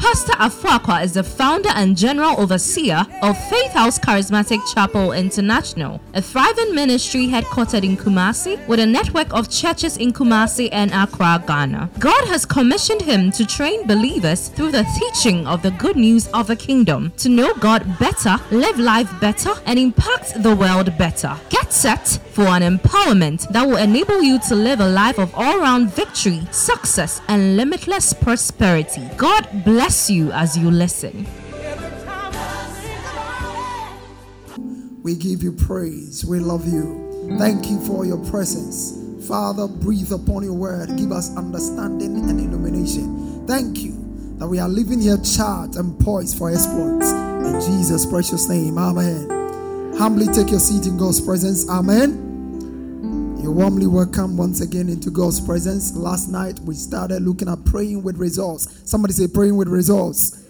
Pastor Afuakwa is the founder and general overseer of Faith House Charismatic Chapel International, a thriving ministry headquartered in Kumasi with a network of churches in Kumasi and Accra, Ghana. God has commissioned him to train believers through the teaching of the good news of the kingdom to know God better, live life better, and impact the world better. Get set for an empowerment that will enable you to live a life of all round victory, success, and limitless prosperity. God bless you as you listen. We give you praise. We love you. Thank you for your presence. Father, breathe upon your word. Give us understanding and illumination. Thank you that we are living here charged and poised for exploits. In Jesus' precious name, Amen. Humbly take your seat in God's presence. Amen. You're warmly welcome once again into God's presence. Last night we started looking at praying with results. Somebody say, praying with results.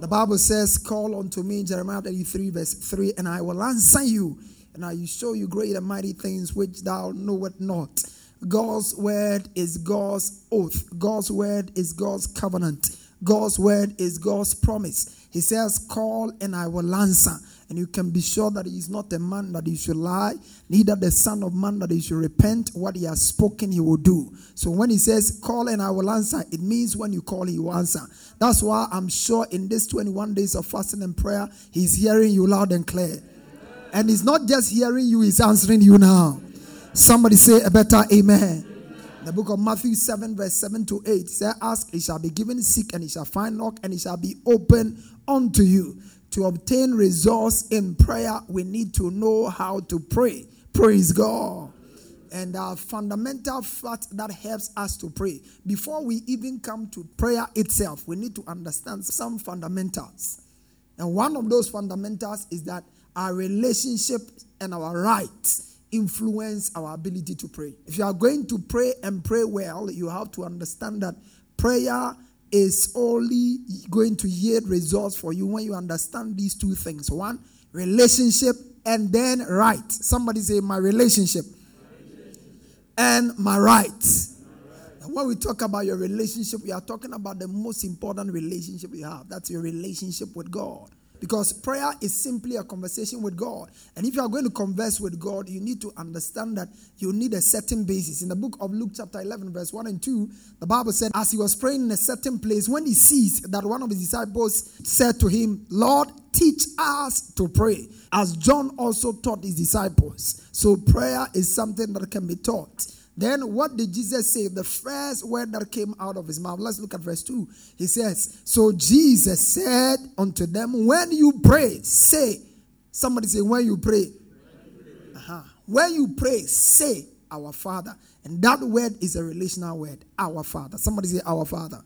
The Bible says, Call unto me, Jeremiah 33, verse 3, and I will answer you, and I will show you great and mighty things which thou knowest not. God's word is God's oath, God's word is God's covenant, God's word is God's promise. He says, Call and I will answer. And you can be sure that he is not a man that he should lie, neither the son of man that he should repent. What he has spoken, he will do. So when he says, Call and I will answer, it means when you call, he will answer. That's why I'm sure in these 21 days of fasting and prayer, he's hearing you loud and clear. And he's not just hearing you, he's answering you now. Somebody say a better amen. The book of Matthew 7, verse 7 to 8 says, Ask, it shall be given, seek, and it shall find, knock, and it shall be open unto you to obtain results in prayer, we need to know how to pray. Praise God. And our fundamental fact that helps us to pray. Before we even come to prayer itself, we need to understand some fundamentals. And one of those fundamentals is that our relationship and our rights influence our ability to pray. If you are going to pray and pray well, you have to understand that prayer is only going to yield results for you when you understand these two things one, relationship, and then right. Somebody say, My relationship, and my rights. when we talk about your relationship, we are talking about the most important relationship you have. That's your relationship with God. Because prayer is simply a conversation with God. And if you are going to converse with God, you need to understand that you need a certain basis. In the book of Luke, chapter 11, verse 1 and 2, the Bible said, As he was praying in a certain place, when he sees that one of his disciples said to him, Lord, teach us to pray, as John also taught his disciples. So prayer is something that can be taught. Then what did Jesus say? The first word that came out of his mouth. Let's look at verse 2. He says, So Jesus said unto them, When you pray, say, somebody say, When you pray. Uh-huh. When you pray, say, Our Father. And that word is a relational word, Our Father. Somebody say, Our Father.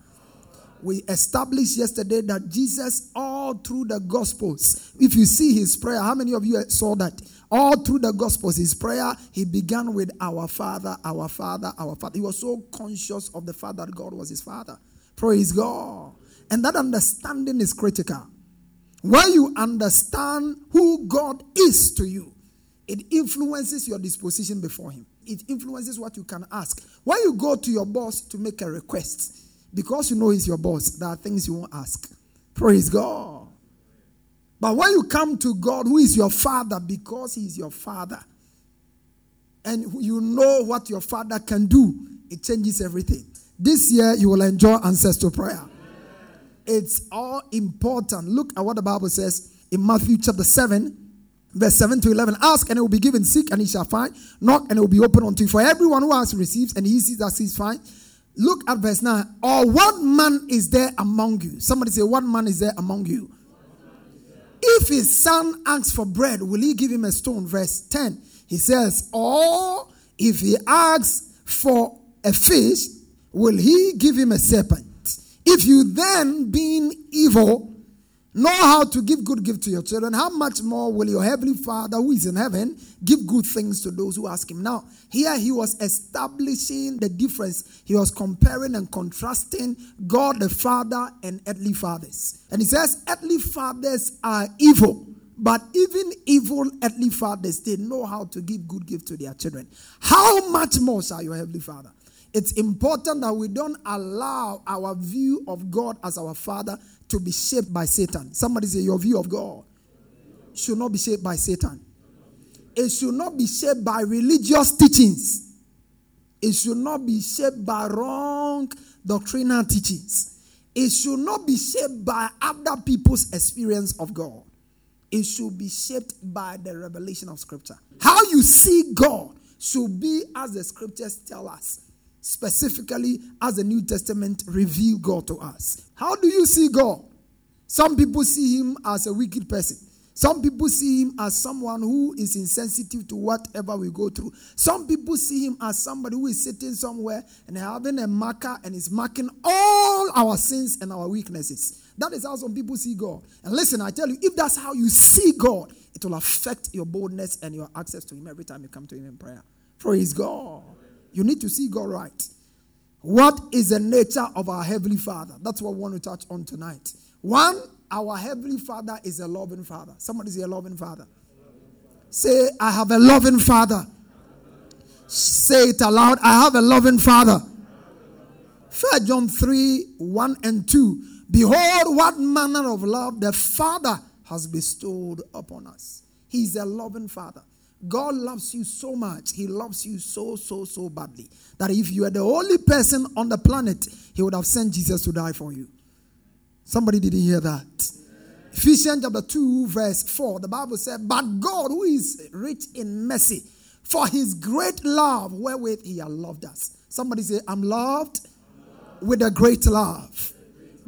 We established yesterday that Jesus, all through the Gospels, if you see his prayer, how many of you saw that? All through the Gospels, his prayer, he began with Our Father, Our Father, Our Father. He was so conscious of the fact that God was his Father. Praise God. And that understanding is critical. When you understand who God is to you, it influences your disposition before Him. It influences what you can ask. When you go to your boss to make a request, because you know He's your boss, there are things you won't ask. Praise God. But when you come to God, who is your father, because He is your father, and you know what your father can do, it changes everything. This year, you will enjoy to prayer. It's all important. Look at what the Bible says in Matthew chapter 7, verse 7 to 11. Ask and it will be given, seek and he shall find, knock and it will be opened unto you. For everyone who asks receives, and he sees that he's fine. Look at verse 9. Or what man is there among you? Somebody say, What man is there among you? If his son asks for bread, will he give him a stone? Verse 10. He says, Or if he asks for a fish, will he give him a serpent? If you then, being evil, know how to give good gift to your children, how much more will your heavenly Father who is in heaven give good things to those who ask him? Now, here he was establishing the difference. He was comparing and contrasting God the Father and earthly fathers. And he says, earthly fathers are evil. But even evil earthly fathers, they know how to give good gift to their children. How much more shall your heavenly Father? It's important that we don't allow our view of God as our Father to be shaped by Satan. Somebody say, Your view of God should not be shaped by Satan. It should not be shaped by religious teachings. It should not be shaped by wrong doctrinal teachings. It should not be shaped by other people's experience of God. It should be shaped by the revelation of Scripture. How you see God should be as the Scriptures tell us specifically as the New Testament reveal God to us. How do you see God? Some people see him as a wicked person. Some people see him as someone who is insensitive to whatever we go through. Some people see him as somebody who is sitting somewhere and having a marker and is marking all our sins and our weaknesses. That is how some people see God. And listen, I tell you, if that's how you see God, it will affect your boldness and your access to Him every time you come to Him in prayer. Praise God. You need to see God right. What is the nature of our Heavenly Father? That's what we want to touch on tonight. One, our Heavenly Father is a loving Father. Somebody say a loving Father. Say, I have a loving Father. Say it aloud. I have a loving Father. First John 3 1 and 2. Behold, what manner of love the Father has bestowed upon us. He's a loving Father. God loves you so much. He loves you so, so, so badly that if you are the only person on the planet, He would have sent Jesus to die for you. Somebody didn't hear that. Ephesians chapter 2, verse 4, the Bible said, But God, who is rich in mercy, for his great love wherewith he has loved us. Somebody say, I'm loved with a great love.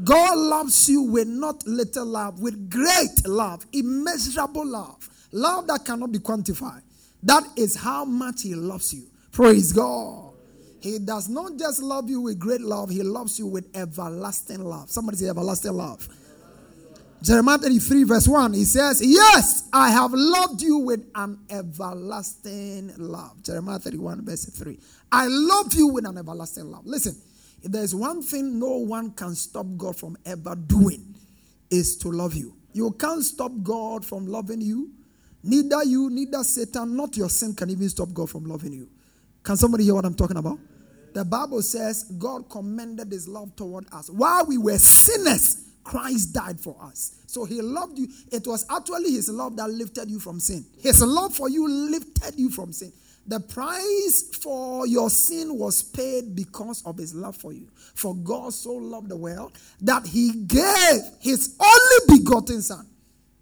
God loves you with not little love, with great love, immeasurable love. Love that cannot be quantified. That is how much He loves you. Praise God. He does not just love you with great love, He loves you with everlasting love. Somebody say everlasting love. Jeremiah 33, verse 1, he says, Yes, I have loved you with an everlasting love. Jeremiah 31, verse 3. I love you with an everlasting love. Listen, if there's one thing no one can stop God from ever doing, is to love you. You can't stop God from loving you. Neither you, neither Satan, not your sin can even stop God from loving you. Can somebody hear what I'm talking about? The Bible says God commended his love toward us. While we were sinners, Christ died for us. So he loved you. It was actually his love that lifted you from sin. His love for you lifted you from sin. The price for your sin was paid because of his love for you. For God so loved the world that he gave his only begotten son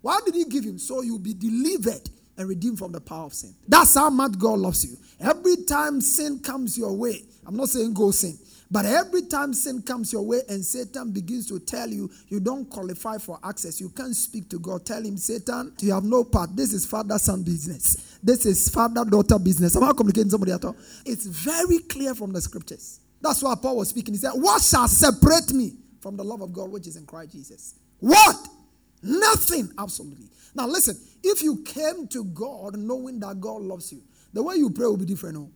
why did he give him? So you'll be delivered and redeemed from the power of sin. That's how much God loves you. Every time sin comes your way, I'm not saying go sin, but every time sin comes your way and Satan begins to tell you you don't qualify for access, you can't speak to God. Tell him, Satan, you have no part. This is father son business. This is father daughter business. Am I communicating somebody at all? It's very clear from the scriptures. That's why Paul was speaking. He said, What shall separate me from the love of God which is in Christ Jesus? What? Nothing, absolutely. Now, listen, if you came to God knowing that God loves you, the way you pray will be different. No?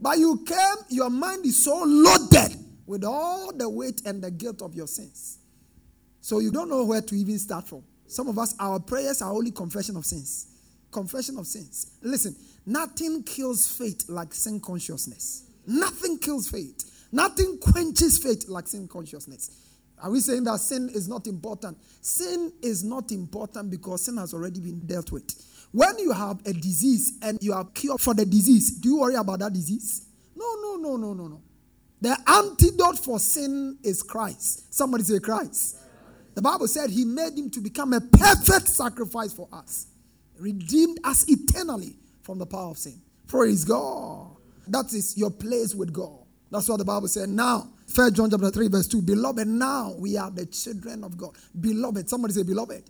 But you came, your mind is so loaded with all the weight and the guilt of your sins. So you don't know where to even start from. Some of us, our prayers are only confession of sins. Confession of sins. Listen, nothing kills faith like sin consciousness. Nothing kills faith. Nothing quenches faith like sin consciousness. Are we saying that sin is not important? Sin is not important because sin has already been dealt with. When you have a disease and you are cured for the disease, do you worry about that disease? No, no, no, no, no, no. The antidote for sin is Christ. Somebody say Christ. The Bible said he made him to become a perfect sacrifice for us, redeemed us eternally from the power of sin. Praise God. That is your place with God. That's what the Bible said. Now, First John chapter 3, verse 2. Beloved, now we are the children of God. Beloved. Somebody say, beloved.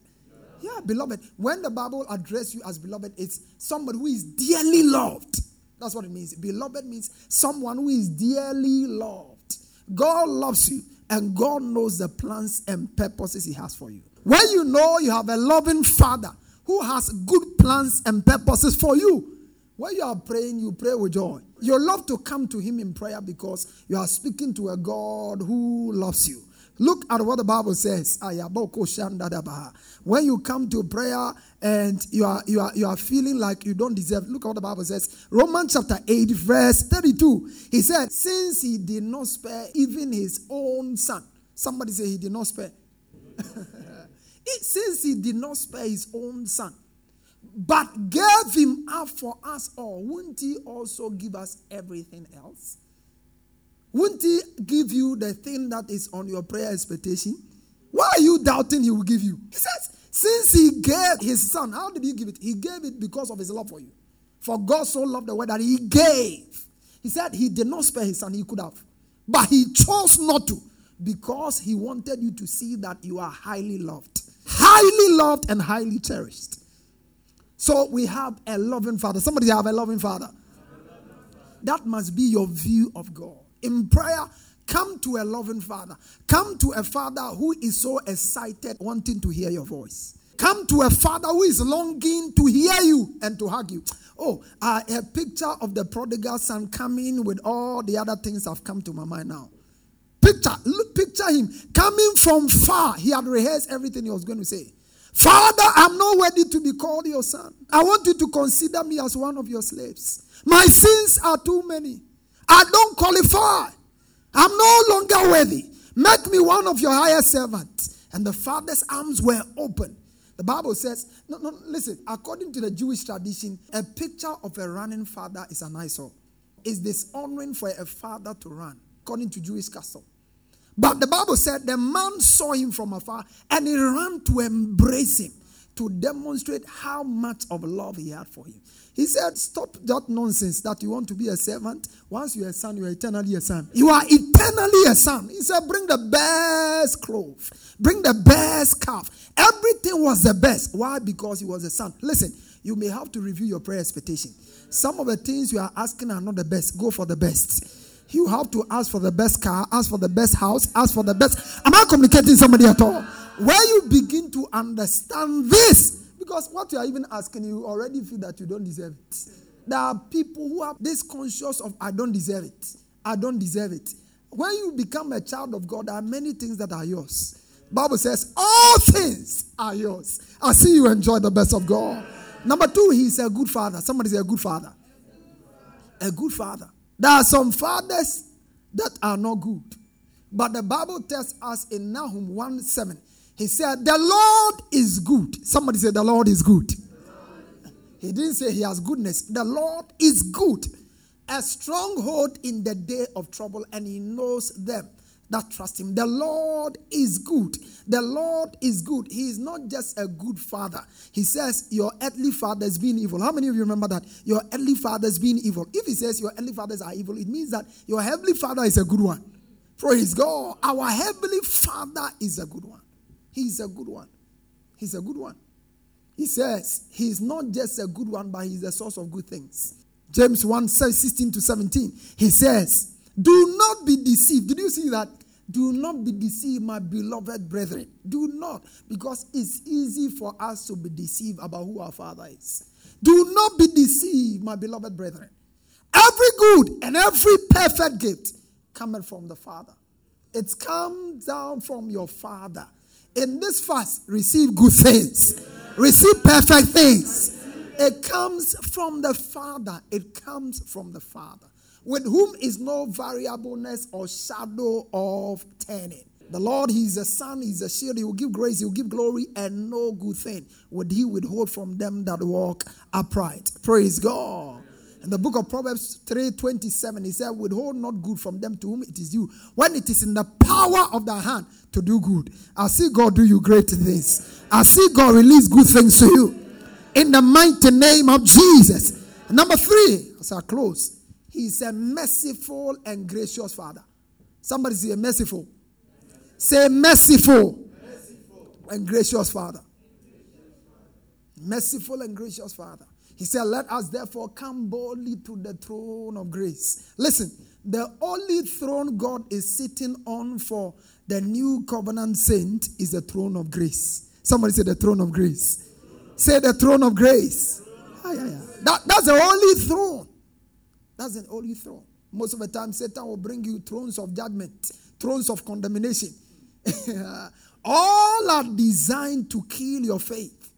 Yeah, beloved. When the Bible addresses you as beloved, it's somebody who is dearly loved. That's what it means. Beloved means someone who is dearly loved. God loves you. and God knows the plans and purposes He has for you. When you know you have a loving Father who has good plans and purposes for you, when you are praying, you pray with joy. You love to come to Him in prayer because you are speaking to a God who loves you. Look at what the Bible says. When you come to prayer and you are you are you are feeling like you don't deserve, look at what the Bible says. Romans chapter 8, verse 32. He said, Since he did not spare even his own son. Somebody say he did not spare. since he did not spare his own son, but gave him up for us all, wouldn't he also give us everything else? Wouldn't he give you the thing that is on your prayer expectation? Why are you doubting he will give you? He says, since he gave his son, how did he give it? He gave it because of his love for you. For God so loved the world that he gave. He said he did not spare his son, he could have. But he chose not to because he wanted you to see that you are highly loved. Highly loved and highly cherished. So we have a loving father. Somebody have a loving father. That must be your view of God. In prayer, come to a loving father. Come to a father who is so excited, wanting to hear your voice. Come to a father who is longing to hear you and to hug you. Oh, uh, a picture of the prodigal son coming with all the other things have come to my mind now. Picture, look, picture him coming from far. He had rehearsed everything he was going to say. Father, I'm not worthy to be called your son. I want you to consider me as one of your slaves. My sins are too many. I don't qualify. I'm no longer worthy. Make me one of your higher servants. And the father's arms were open. The Bible says, no, no, listen, according to the Jewish tradition, a picture of a running father is an eyesore. It's dishonoring for a father to run, according to Jewish custom. But the Bible said the man saw him from afar and he ran to embrace him to demonstrate how much of love he had for him. He said, Stop that nonsense that you want to be a servant. Once you're a son, you are eternally a son. You are eternally a son. He said, Bring the best clothes, bring the best calf. Everything was the best. Why? Because he was a son. Listen, you may have to review your prayer expectation. Some of the things you are asking are not the best. Go for the best. You have to ask for the best car, ask for the best house, ask for the best. Am I communicating somebody at all? Where you begin to understand this, because what you are even asking, you already feel that you don't deserve it. There are people who are this conscious of I don't deserve it. I don't deserve it. When you become a child of God, there are many things that are yours. Bible says all things are yours. I see you enjoy the best of God. Number two, he's a good father. Somebody say a good father. A good father. There are some fathers that are not good. But the Bible tells us in Nahum 1 7, he said, The Lord is good. Somebody said, The Lord is good. He didn't say he has goodness. The Lord is good. A stronghold in the day of trouble, and he knows them that trust him. The Lord is good. The Lord is good. He is not just a good father. He says, Your earthly fathers being evil. How many of you remember that? Your earthly fathers being evil. If he says your earthly fathers are evil, it means that your heavenly father is a good one. Praise God. Our heavenly father is a good one. He's a good one. He's a good one. He says he's not just a good one, but he's a source of good things. James 1 16 to 17. He says, do not be deceived. Did you see that? Do not be deceived, my beloved brethren. Do not, because it's easy for us to be deceived about who our Father is. Do not be deceived, my beloved brethren. Every good and every perfect gift cometh from the Father. It's come down from your Father. In this fast, receive good things, receive perfect things. It comes from the Father. It comes from the Father with whom is no variableness or shadow of turning. The Lord, He is a sun, He's a shield, He will give grace, He will give glory, and no good thing would He withhold from them that walk upright. Praise God. In the book of Proverbs 3:27, he said, Withhold not good from them to whom it is due, when it is in the power of thy hand to do good. I see God do you great things. I see God release good things to you. In the mighty name of Jesus. Number three, as I close, He's a merciful and gracious Father. Somebody say merciful. Say merciful, and gracious Father. Merciful and gracious Father. He said, Let us therefore come boldly to the throne of grace. Listen, the only throne God is sitting on for the new covenant saint is the throne of grace. Somebody say the throne of grace. Say the throne of grace. Ah, yeah, yeah. That, that's the only throne. That's the only throne. Most of the time, Satan will bring you thrones of judgment, thrones of condemnation. All are designed to kill your faith.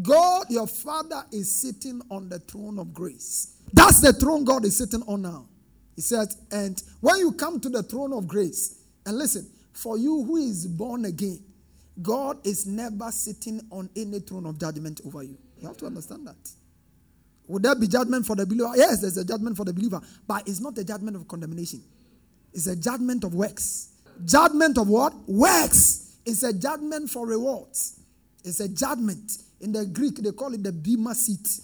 God, your Father, is sitting on the throne of grace. That's the throne God is sitting on now. He says, and when you come to the throne of grace, and listen, for you who is born again, God is never sitting on any throne of judgment over you. You have to understand that. Would there be judgment for the believer? Yes, there's a judgment for the believer, but it's not a judgment of condemnation. It's a judgment of works. Judgment of what? Works. It's a judgment for rewards. It's a judgment. In the Greek, they call it the Bema seat.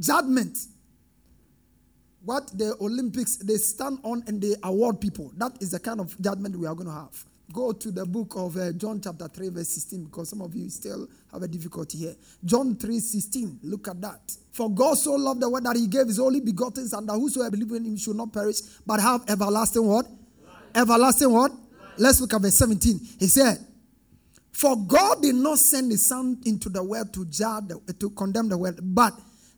Judgment. What the Olympics, they stand on and they award people. That is the kind of judgment we are going to have. Go to the book of uh, John chapter 3 verse 16 because some of you still have a difficulty here. John 3 16. Look at that. For God so loved the world that he gave his only begotten son that whosoever believes in him should not perish but have everlasting what? Everlasting what? Life. Let's look at verse 17. He said, For God did not send his son into the world to judge the, to condemn the world, but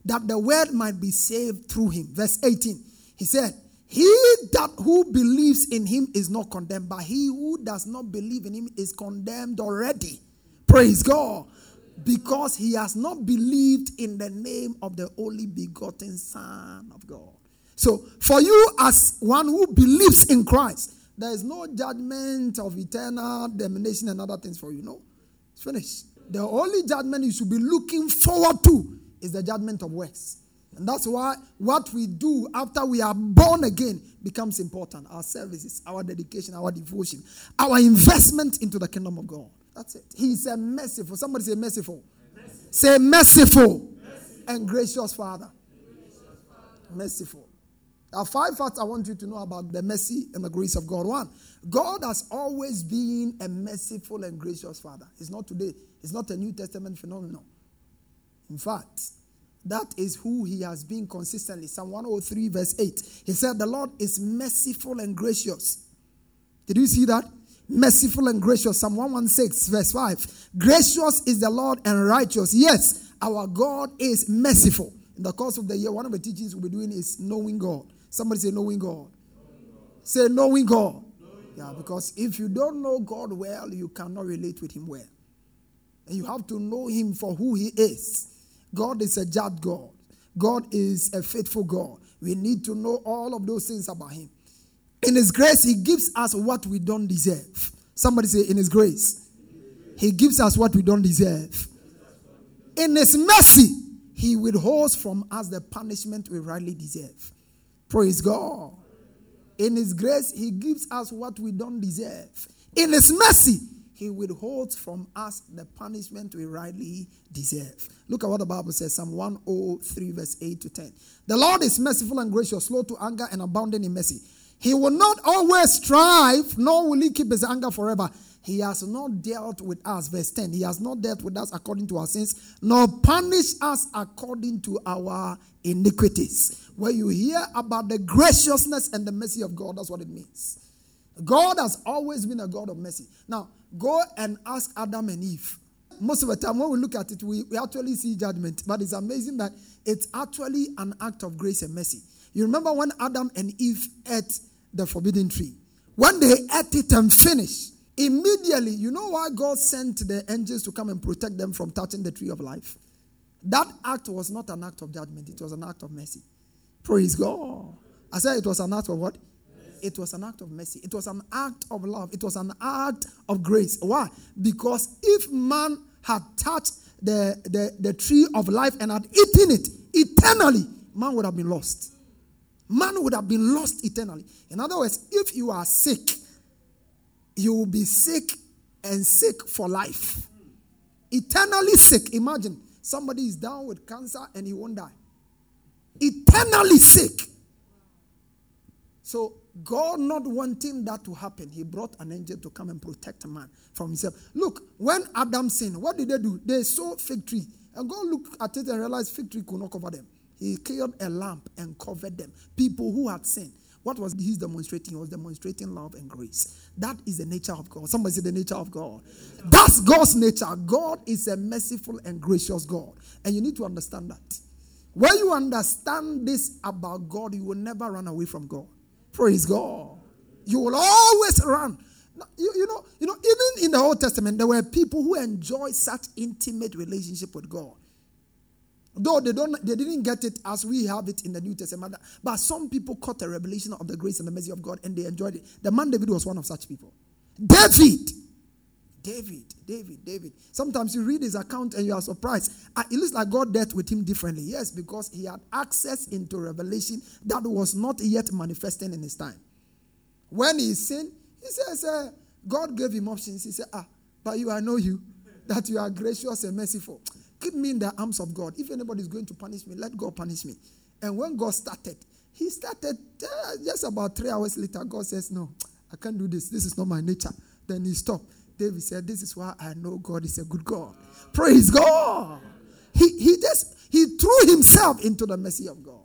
that the world might be saved through him. Verse 18. He said, he that who believes in him is not condemned, but he who does not believe in him is condemned already. Praise God. Because he has not believed in the name of the only begotten Son of God. So, for you, as one who believes in Christ, there is no judgment of eternal damnation and other things for you. No, it's finished. The only judgment you should be looking forward to is the judgment of works. And that's why what we do after we are born again becomes important. Our services, our dedication, our devotion, our investment into the kingdom of God. That's it. He's a merciful. Somebody say merciful. merciful. Say merciful, merciful, and gracious Father. Merciful. There are five facts I want you to know about the mercy and the grace of God. One, God has always been a merciful and gracious Father. It's not today. It's not a New Testament phenomenon. In fact, that is who he has been consistently. Psalm 103, verse 8. He said, The Lord is merciful and gracious. Did you see that? Merciful and gracious. Psalm 116, verse 5. Gracious is the Lord and righteous. Yes, our God is merciful. In the course of the year, one of the teachings we'll be doing is knowing God. Somebody say, knowing God. Knowing God. Say, knowing God. Yeah, because if you don't know God well, you cannot relate with Him well. And you have to know Him for who He is. God is a just God. God is a faithful God. We need to know all of those things about Him. In His grace, He gives us what we don't deserve. Somebody say, In His grace, He gives us what we don't deserve. In His mercy, He withholds from us the punishment we rightly deserve. Praise God. In His grace, He gives us what we don't deserve. In His mercy, he withholds from us the punishment we rightly deserve. Look at what the Bible says, Psalm 103, verse 8 to 10. The Lord is merciful and gracious, slow to anger and abounding in mercy. He will not always strive, nor will he keep his anger forever. He has not dealt with us, verse 10. He has not dealt with us according to our sins, nor punished us according to our iniquities. When you hear about the graciousness and the mercy of God, that's what it means. God has always been a God of mercy. Now, Go and ask Adam and Eve. Most of the time, when we look at it, we, we actually see judgment. But it's amazing that it's actually an act of grace and mercy. You remember when Adam and Eve ate the forbidden tree? When they ate it and finished, immediately, you know why God sent the angels to come and protect them from touching the tree of life? That act was not an act of judgment, it was an act of mercy. Praise God. I said it was an act of what? It was an act of mercy. It was an act of love. It was an act of grace. Why? Because if man had touched the, the, the tree of life and had eaten it eternally, man would have been lost. Man would have been lost eternally. In other words, if you are sick, you will be sick and sick for life. Eternally sick. Imagine somebody is down with cancer and he won't die. Eternally sick. So God not wanting that to happen, he brought an angel to come and protect a man from himself. Look, when Adam sinned, what did they do? They saw fig tree, And God looked at it and realized fig tree could not cover them. He killed a lamp and covered them. People who had sinned. What was he demonstrating? He was demonstrating love and grace. That is the nature of God. Somebody say the nature of God. That's God's nature. God is a merciful and gracious God. And you need to understand that. When you understand this about God, you will never run away from God. Praise God. You will always run. You, you know, you know, even in the Old Testament, there were people who enjoyed such intimate relationship with God. Though they don't they didn't get it as we have it in the New Testament. But some people caught a revelation of the grace and the mercy of God and they enjoyed it. The man David was one of such people. David. David, David, David. Sometimes you read his account and you are surprised. Uh, it looks like God dealt with him differently. Yes, because he had access into revelation that was not yet manifesting in his time. When he sinned, he says, uh, God gave him options. He said, Ah, but you, I know you, that you are gracious and merciful. Keep me in the arms of God. If anybody is going to punish me, let God punish me. And when God started, he started uh, just about three hours later. God says, No, I can't do this. This is not my nature. Then he stopped. David said, This is why I know God is a good God. Praise God. He, he just he threw himself into the mercy of God.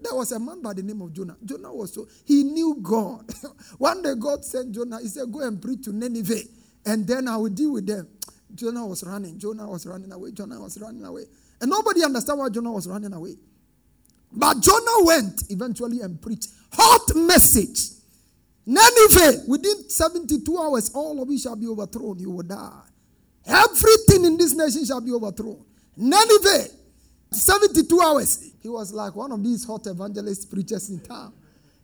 There was a man by the name of Jonah. Jonah was so he knew God. One day God sent Jonah, he said, Go and preach to Nineveh, and then I will deal with them. Jonah was running. Jonah was running away. Jonah was running away. And nobody understood why Jonah was running away. But Jonah went eventually and preached. Hot message. Nineveh, within 72 hours, all of you shall be overthrown. You will die. Everything in this nation shall be overthrown. Nineveh, 72 hours. He was like one of these hot evangelist preachers in town,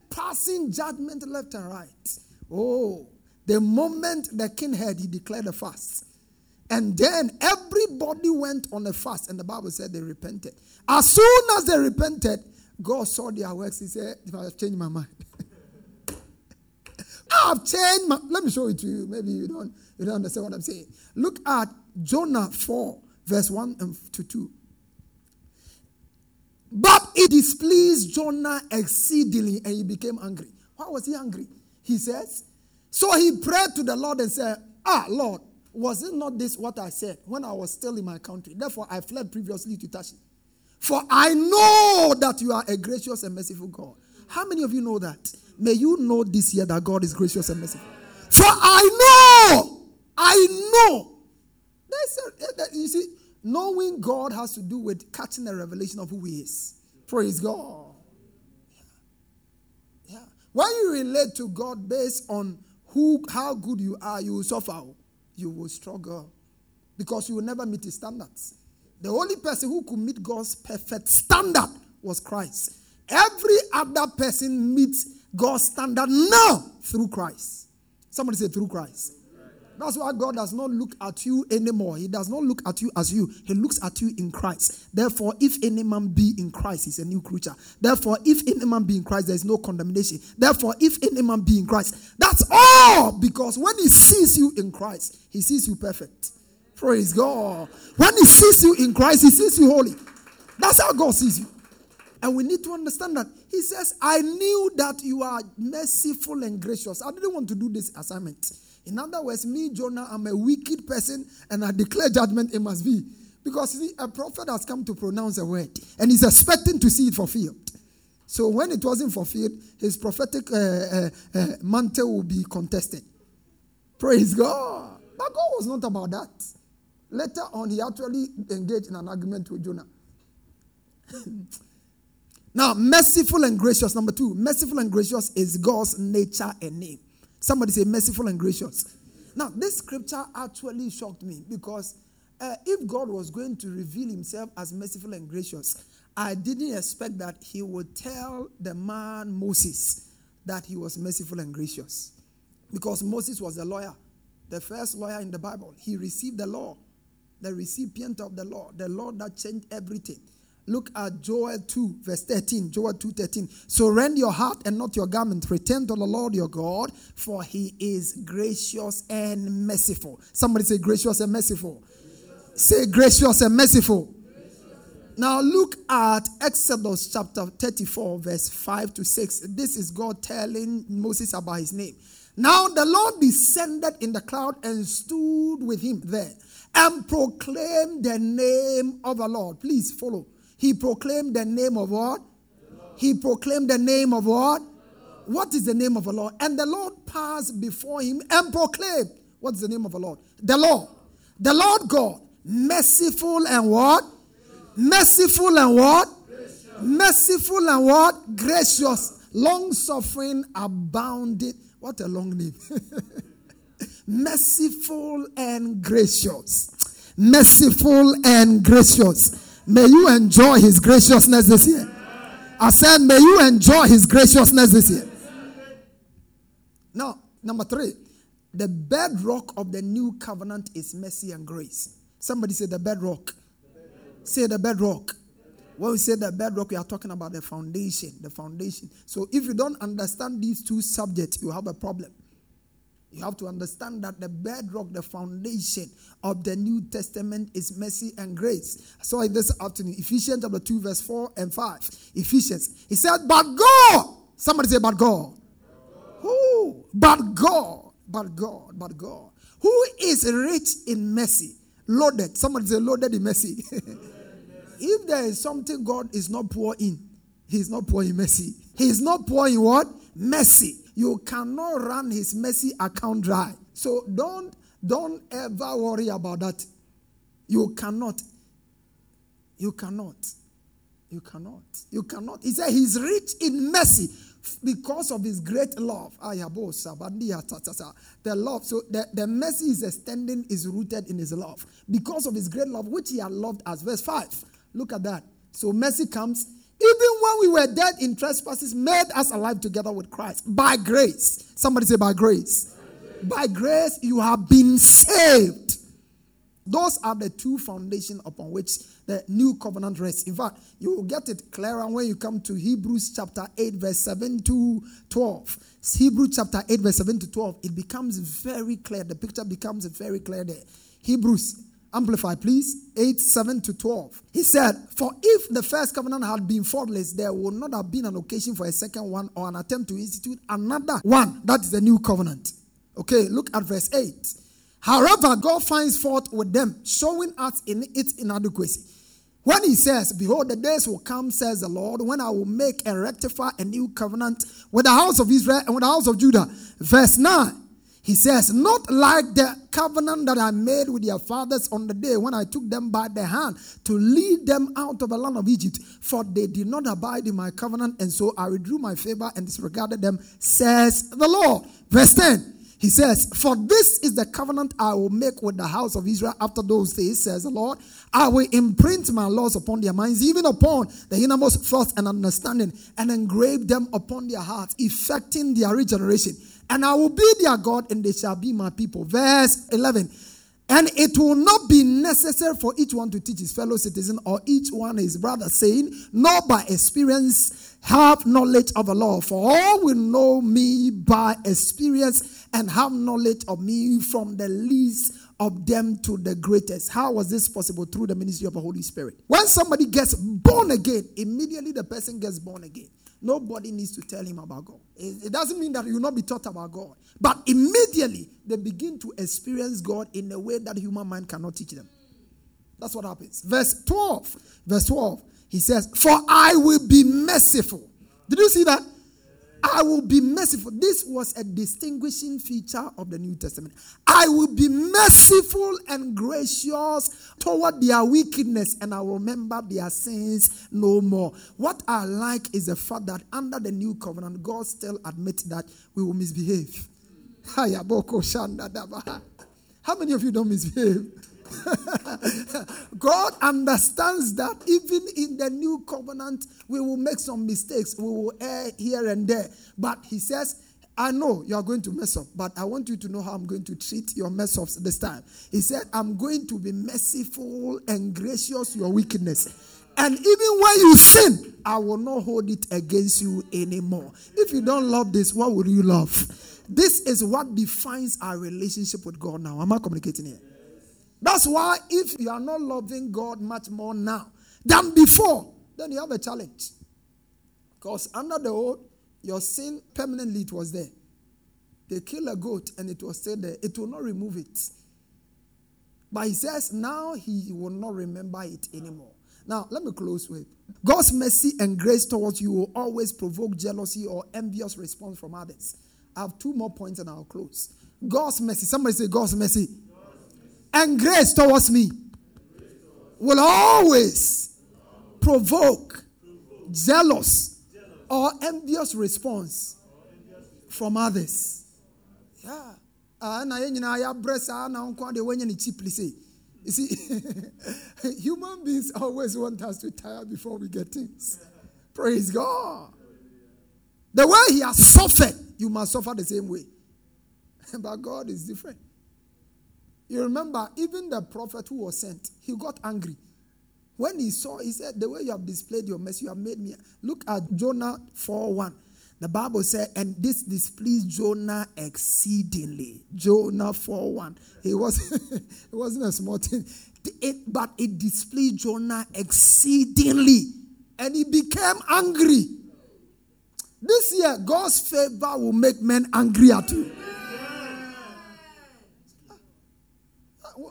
passing judgment left and right. Oh, the moment the king heard, he declared a fast. And then everybody went on a fast, and the Bible said they repented. As soon as they repented, God saw their works. He said, I've changed my mind. I've changed my let me show it to you. Maybe you don't you don't understand what I'm saying. Look at Jonah 4, verse 1 to 2. But it displeased Jonah exceedingly, and he became angry. Why was he angry? He says, So he prayed to the Lord and said, Ah, Lord, was it not this what I said when I was still in my country? Therefore, I fled previously to Tarshish. For I know that you are a gracious and merciful God. How many of you know that? May you know this year that God is gracious and merciful. For I know, I know. A, eh, you see, knowing God has to do with catching a revelation of who He is. Praise God. Yeah. yeah. When you relate to God based on who, how good you are, you will suffer you will struggle because you will never meet his standards. The only person who could meet God's perfect standard was Christ. Every other person meets God's standard now through Christ. Somebody say through Christ. That's why God does not look at you anymore. He does not look at you as you. He looks at you in Christ. Therefore, if any man be in Christ, he's a new creature. Therefore, if any man be in Christ, there is no condemnation. Therefore, if any man be in Christ, that's all. Because when he sees you in Christ, he sees you perfect. Praise God. When he sees you in Christ, he sees you holy. That's how God sees you. And we need to understand that. He says, I knew that you are merciful and gracious. I didn't want to do this assignment. In other words, me, Jonah, I'm a wicked person and I declare judgment, it must be. Because see, a prophet has come to pronounce a word and he's expecting to see it fulfilled. So when it wasn't fulfilled, his prophetic uh, uh, uh, mantle will be contested. Praise God. But God was not about that. Later on, he actually engaged in an argument with Jonah. now, merciful and gracious. Number two, merciful and gracious is God's nature and name. Somebody say merciful and gracious. Now, this scripture actually shocked me because uh, if God was going to reveal himself as merciful and gracious, I didn't expect that he would tell the man Moses that he was merciful and gracious. Because Moses was a lawyer, the first lawyer in the Bible. He received the law, the recipient of the law, the law that changed everything. Look at Joel 2, verse 13. Joel 2 13. So your heart and not your garment. Return to the Lord your God, for he is gracious and merciful. Somebody say, gracious and merciful. Gracious. Say, gracious and merciful. Now look at Exodus chapter 34, verse 5 to 6. This is God telling Moses about his name. Now the Lord descended in the cloud and stood with him there and proclaimed the name of the Lord. Please follow. He proclaimed the name of what? He proclaimed the name of what? What is the name of the Lord? And the Lord passed before him and proclaimed. What is the name of the Lord? The Lord. The Lord God, merciful and what? Merciful and what? Merciful and what? Gracious. Long suffering, abounded. What a long name. merciful and gracious. Merciful and gracious. May you enjoy his graciousness this year. I said, may you enjoy his graciousness this year. Now, number three, the bedrock of the new covenant is mercy and grace. Somebody say the bedrock. Say the bedrock. When we say the bedrock, we are talking about the foundation. The foundation. So if you don't understand these two subjects, you have a problem. You have to understand that the bedrock, the foundation of the New Testament is mercy and grace. I saw it this afternoon, Ephesians chapter 2, verse 4 and 5. Ephesians. He said, But God. Somebody say, But God. Who? But God. But God. But God. Who is rich in mercy? Loaded. Somebody say, Loaded in mercy. if there is something God is not poor in, He is not poor in mercy. He is not poor in what? Mercy. You cannot run his mercy account dry. So don't don't ever worry about that. You cannot. You cannot. You cannot. You cannot. He said he's rich in mercy because of his great love. Ah, the love. So the, the mercy is extending is rooted in his love. Because of his great love, which he had loved us. Verse 5. Look at that. So mercy comes even when we were dead in trespasses, made us alive together with Christ by grace. Somebody say, by grace. By grace, you have been saved. Those are the two foundations upon which the new covenant rests. In fact, you will get it clearer when you come to Hebrews chapter 8, verse 7 to 12. Hebrews chapter 8, verse 7 to 12. It becomes very clear. The picture becomes very clear there. Hebrews Amplify, please. 8, 7 to 12. He said, For if the first covenant had been faultless, there would not have been an occasion for a second one or an attempt to institute another one. That is the new covenant. Okay, look at verse 8. However, God finds fault with them, showing us in its inadequacy. When he says, Behold, the days will come, says the Lord, when I will make and rectify a new covenant with the house of Israel and with the house of Judah. Verse 9. He says, Not like the covenant that I made with their fathers on the day when I took them by the hand to lead them out of the land of Egypt, for they did not abide in my covenant, and so I withdrew my favor and disregarded them, says the Lord. Verse 10. He says, For this is the covenant I will make with the house of Israel after those days, says the Lord. I will imprint my laws upon their minds, even upon the innermost thoughts and understanding, and engrave them upon their hearts, effecting their regeneration and I will be their God, and they shall be my people. Verse 11. And it will not be necessary for each one to teach his fellow citizen or each one his brother, saying, Nor by experience have knowledge of the law. For all will know me by experience and have knowledge of me from the least of them to the greatest. How was this possible? Through the ministry of the Holy Spirit. When somebody gets born again, immediately the person gets born again. Nobody needs to tell him about God. It doesn't mean that you will not be taught about God. But immediately they begin to experience God in a way that human mind cannot teach them. That's what happens. Verse 12. Verse 12. He says, For I will be merciful. Did you see that? I will be merciful. This was a distinguishing feature of the New Testament. I will be merciful and gracious toward their wickedness, and I will remember their sins no more. What I like is the fact that under the new covenant, God still admits that we will misbehave. How many of you don't misbehave? God understands that even in the new covenant, we will make some mistakes. We will err here and there. But He says, I know you are going to mess up, but I want you to know how I'm going to treat your mess ups this time. He said, I'm going to be merciful and gracious your wickedness. And even when you sin, I will not hold it against you anymore. If you don't love this, what would you love? This is what defines our relationship with God now. Am I communicating here? That's why if you are not loving God much more now than before, then you have a challenge. Because under the old, your sin permanently it was there. They kill a goat and it was still there. It will not remove it. But he says now he will not remember it anymore. Now, let me close with God's mercy and grace towards you will always provoke jealousy or envious response from others. I have two more points and I'll close. God's mercy. Somebody say, God's mercy. And grace towards me will always provoke jealous or envious response from others. Yeah. Ah. You see, human beings always want us to tire before we get things. Praise God. The way he has suffered, you must suffer the same way. but God is different. You remember, even the prophet who was sent, he got angry. When he saw, he said, The way you have displayed your mercy, you have made me. Look at Jonah 4 1. The Bible said, and this displeased Jonah exceedingly. Jonah 4 1. It, was, it wasn't a small thing, it, but it displeased Jonah exceedingly. And he became angry. This year, God's favor will make men angry at you.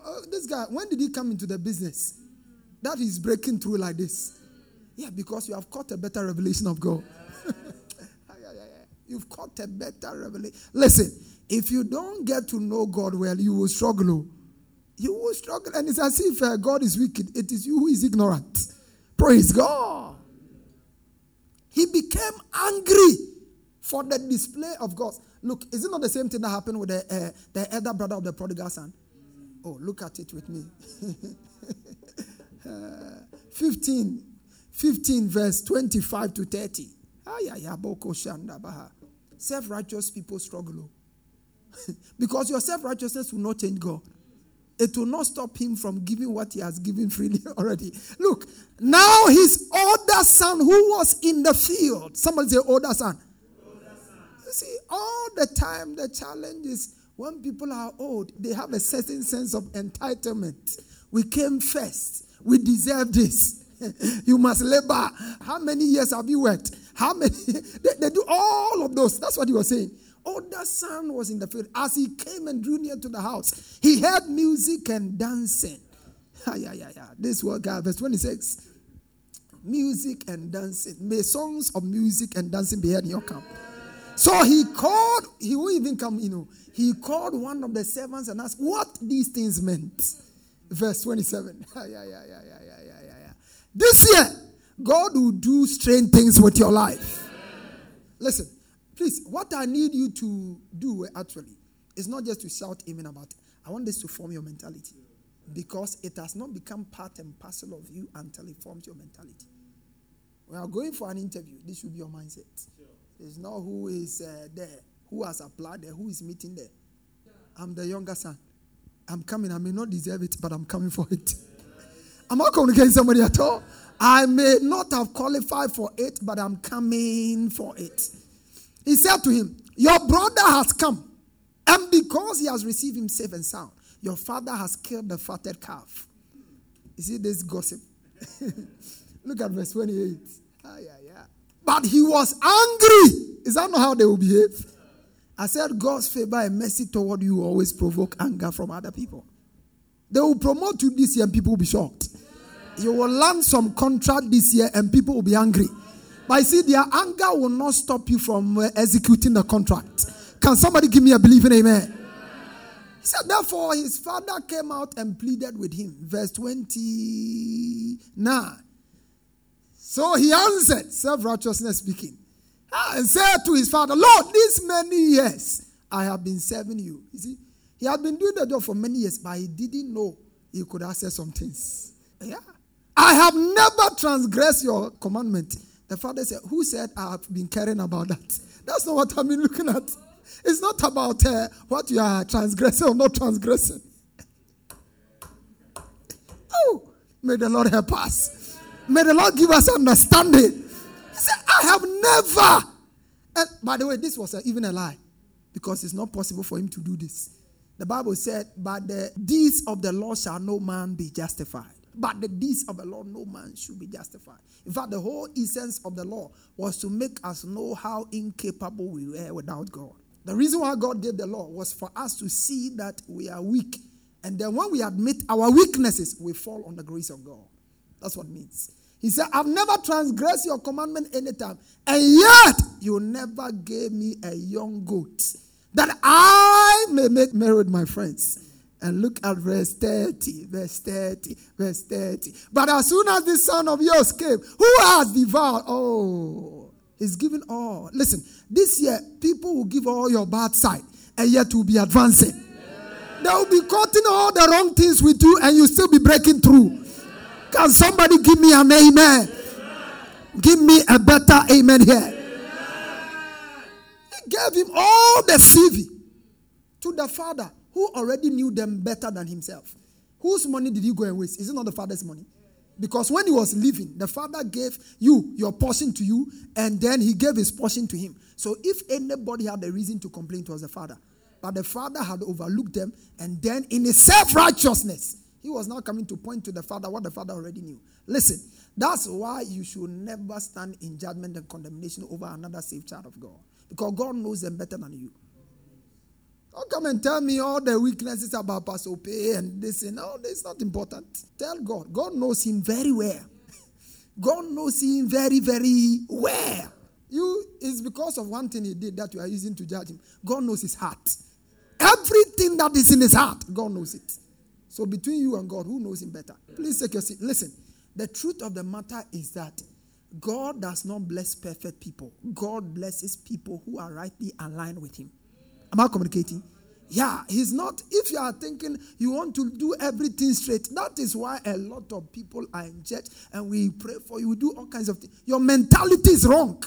Uh, this guy, when did he come into the business? That is breaking through like this. Yeah, because you have caught a better revelation of God. You've caught a better revelation. Listen, if you don't get to know God well, you will struggle. You will struggle. And it's as if uh, God is wicked. It is you who is ignorant. Praise God. He became angry for the display of God. Look, is it not the same thing that happened with the, uh, the elder brother of the prodigal son? Oh, look at it with me. uh, 15, 15, verse 25 to 30. Self righteous people struggle. Oh. because your self righteousness will not change God. It will not stop him from giving what he has given freely already. Look, now his older son who was in the field, somebody say, older son. Older son. You see, all the time the challenge is when people are old, they have a certain sense of entitlement. We came first, we deserve this. you must labor. How many years have you worked? How many? They, they do all of those. That's what he was saying. Older son was in the field. As he came and drew near to the house, he heard music and dancing. Yeah, yeah, yeah. This was God, uh, verse 26. Music and dancing. May songs of music and dancing be heard in your camp. So he called, he will even come, you know, he called one of the servants and asked what these things meant. Verse 27. yeah, yeah, yeah, yeah, yeah, yeah, yeah. This year, God will do strange things with your life. Listen, please, what I need you to do eh, actually is not just to shout amen about it. I want this to form your mentality because it has not become part and parcel of you until it forms your mentality. We are going for an interview. This should be your mindset. It's not who is uh, there, who has applied there, who is meeting there. I'm the younger son. I'm coming. I may not deserve it, but I'm coming for it. I'm not communicating somebody at all. I may not have qualified for it, but I'm coming for it. He said to him, Your brother has come, and because he has received him safe and sound, your father has killed the fatted calf. You see this gossip? Look at verse 28. Ah, yeah, yeah. But he was angry. Is that not how they will behave? I said, God's favor and mercy toward you always provoke anger from other people. They will promote you this year and people will be shocked. You will land some contract this year and people will be angry. But see, their anger will not stop you from uh, executing the contract. Can somebody give me a believing amen? He said, therefore, his father came out and pleaded with him. Verse 29. So he answered, self righteousness speaking, and said to his father, Lord, these many years I have been serving you. You see, he had been doing the job for many years, but he didn't know he could access some things. Yeah. I have never transgressed your commandment. The father said, Who said I have been caring about that? That's not what I've been looking at. It's not about uh, what you are transgressing or not transgressing. Oh, may the Lord help us. May the Lord give us understanding. He said, I have never. And by the way, this was a, even a lie because it's not possible for him to do this. The Bible said, By the deeds of the law shall no man be justified. But the deeds of the law, no man should be justified. In fact, the whole essence of the law was to make us know how incapable we were without God. The reason why God gave the law was for us to see that we are weak. And then when we admit our weaknesses, we fall on the grace of God. That's what it means. He said, I've never transgressed your commandment anytime. And yet, you never gave me a young goat that I may make merry with my friends. And look at verse 30, verse 30, verse 30. But as soon as the son of yours came, who has devoured? Oh, he's given all. Listen, this year, people will give all your bad side, and yet will be advancing. They will be cutting all the wrong things with you, and you still be breaking through. Can somebody give me an amen? Give me a better amen here. He gave him all the CV to the father who already knew them better than himself. Whose money did he go and waste? Is it not the father's money? Because when he was leaving, the father gave you your portion to you, and then he gave his portion to him. So if anybody had a reason to complain, it was the father. But the father had overlooked them, and then in his self righteousness, he was now coming to point to the father what the father already knew. Listen, that's why you should never stand in judgment and condemnation over another saved child of God. Because God knows them better than you. Don't come and tell me all the weaknesses about Pastor Pay and this and all. This not important. Tell God. God knows him very well. God knows him very, very well. You is because of one thing he did that you are using to judge him. God knows his heart. Everything that is in his heart, God knows it. So between you and God, who knows him better? Please take your seat. Listen, the truth of the matter is that God does not bless perfect people. God blesses people who are rightly aligned with him. Am I communicating? Yeah, he's not. If you are thinking you want to do everything straight, that is why a lot of people are in church and we pray for you. We do all kinds of things. Your mentality is wrong.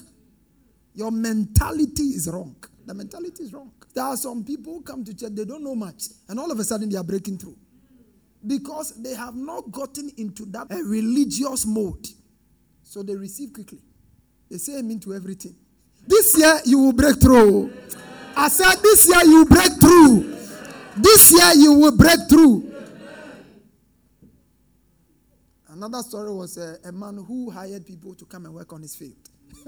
Your mentality is wrong. The mentality is wrong. There are some people who come to church, they don't know much, and all of a sudden they are breaking through because they have not gotten into that eh, religious mode. So they receive quickly. They say amen to everything. This year you will break through. I said, This year you break through. This year you will break through. Another story was a, a man who hired people to come and work on his field.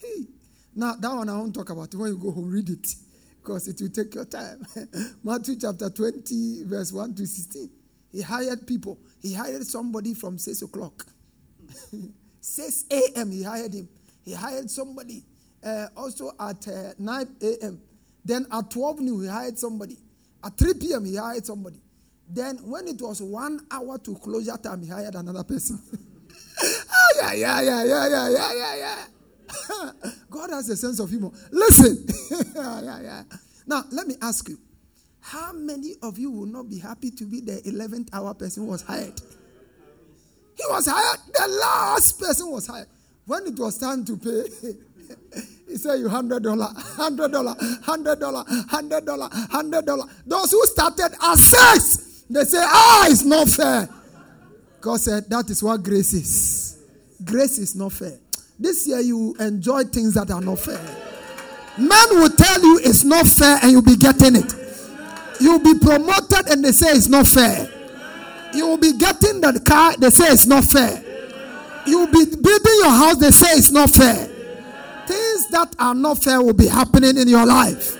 hey. Now, that one I won't talk about. When you go home, read it because it will take your time. Matthew chapter 20, verse 1 to 16. He hired people. He hired somebody from 6 o'clock. 6 a.m. he hired him. He hired somebody uh, also at uh, 9 a.m. Then at 12 noon he hired somebody. At 3 p.m. he hired somebody. Then when it was one hour to closure time, he hired another person. yeah, yeah, yeah, yeah, yeah, yeah, yeah. God has a sense of humor. Listen. yeah, yeah, yeah. Now, let me ask you. How many of you will not be happy to be the 11th hour person who was hired? He was hired. The last person was hired. When it was time to pay, he said, You hundred dollar, hundred dollar, hundred dollar, hundred dollar, hundred dollar. Those who started at six, they say, Ah, it's not fair. God said, That is what grace is. Grace is not fair. This year you enjoy things that are not fair. Men will tell you it's not fair and you'll be getting it. You'll be promoted and they say it's not fair. You will be getting the car, they say it's not fair. You will be building your house, they say it's not fair. Things that are not fair will be happening in your life.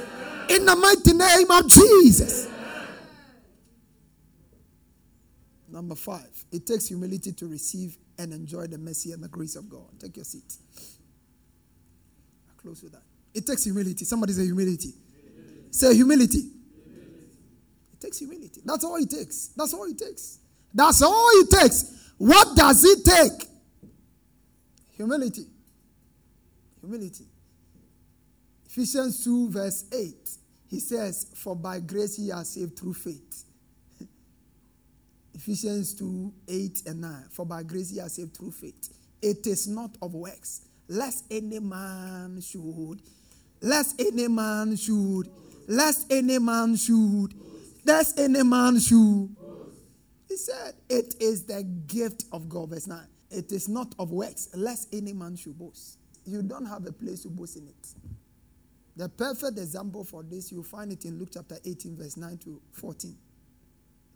In the mighty name of Jesus. Number five, it takes humility to receive and enjoy the mercy and the grace of God. Take your seat. I close with that. It takes humility. Somebody say humility. humility. Say humility. humility. It takes humility. That's all it takes. That's all it takes. That's all it takes. What does it take? Humility. Humility. Ephesians 2, verse 8. He says, For by grace ye are saved through faith. Ephesians 2, 8 and 9. For by grace ye are saved through faith. It is not of works, lest any man should, lest any man should, lest any man should, lest any man should. He said, It is the gift of God. Verse 9. It is not of works, lest any man should boast. You don't have a place to boast in it. The perfect example for this, you find it in Luke chapter 18, verse 9 to 14.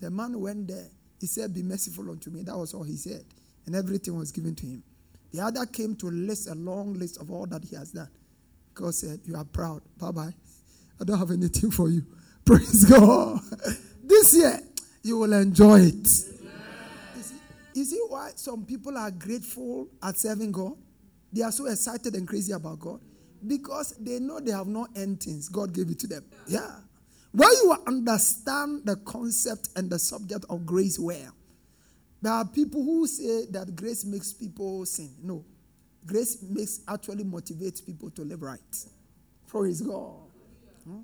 The man went there. He said, Be merciful unto me. That was all he said. And everything was given to him. The other came to list a long list of all that he has done. God said, You are proud. Bye bye. I don't have anything for you. Praise God. this year, you will enjoy it. You see, why some people are grateful at serving God? They are so excited and crazy about God because they know they have no end things. God gave it to them. Yeah. When you understand the concept and the subject of grace well, there are people who say that grace makes people sin. No. Grace makes actually motivates people to live right. Praise God. Hmm?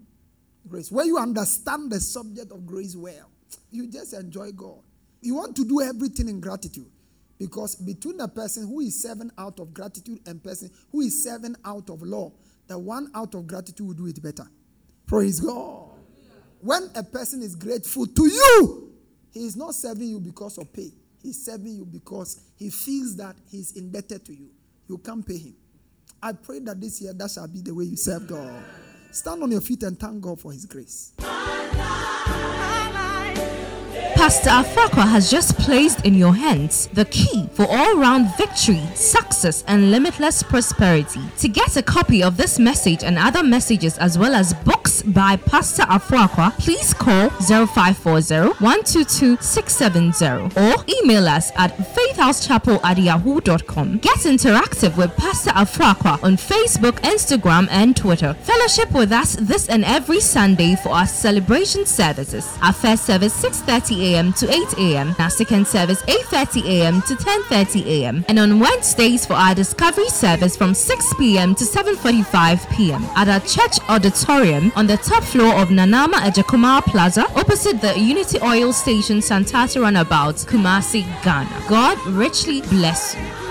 Grace. When you understand the subject of grace well, you just enjoy God. You want to do everything in gratitude. Because between the person who is serving out of gratitude and person who is serving out of law, the one out of gratitude will do it better. Praise God. When a person is grateful to you, he is not serving you because of pay. He's serving you because he feels that he's indebted to you. You can't pay him. I pray that this year that shall be the way you serve God. Stand on your feet and thank God for his grace. Pastor Afrakwa has just placed in your hands the key for all round victory, success, and limitless prosperity. To get a copy of this message and other messages, as well as books by Pastor Afrakwa, please call 0540 122 670 or email us at faithhousechapel at yahoo.com. Get interactive with Pastor Afrakwa on Facebook, Instagram, and Twitter. Fellowship with us this and every Sunday for our celebration services. Our first service 6:30 a.m a.m. to 8 a.m. Our second service 8:30 a.m. to 10:30 a.m. And on Wednesdays for our discovery service from 6 p.m. to 7:45 p.m. at our church auditorium on the top floor of Nanama Ejakuma Plaza, opposite the Unity Oil Station, Santasi Roundabout, Kumasi, Ghana. God richly bless you.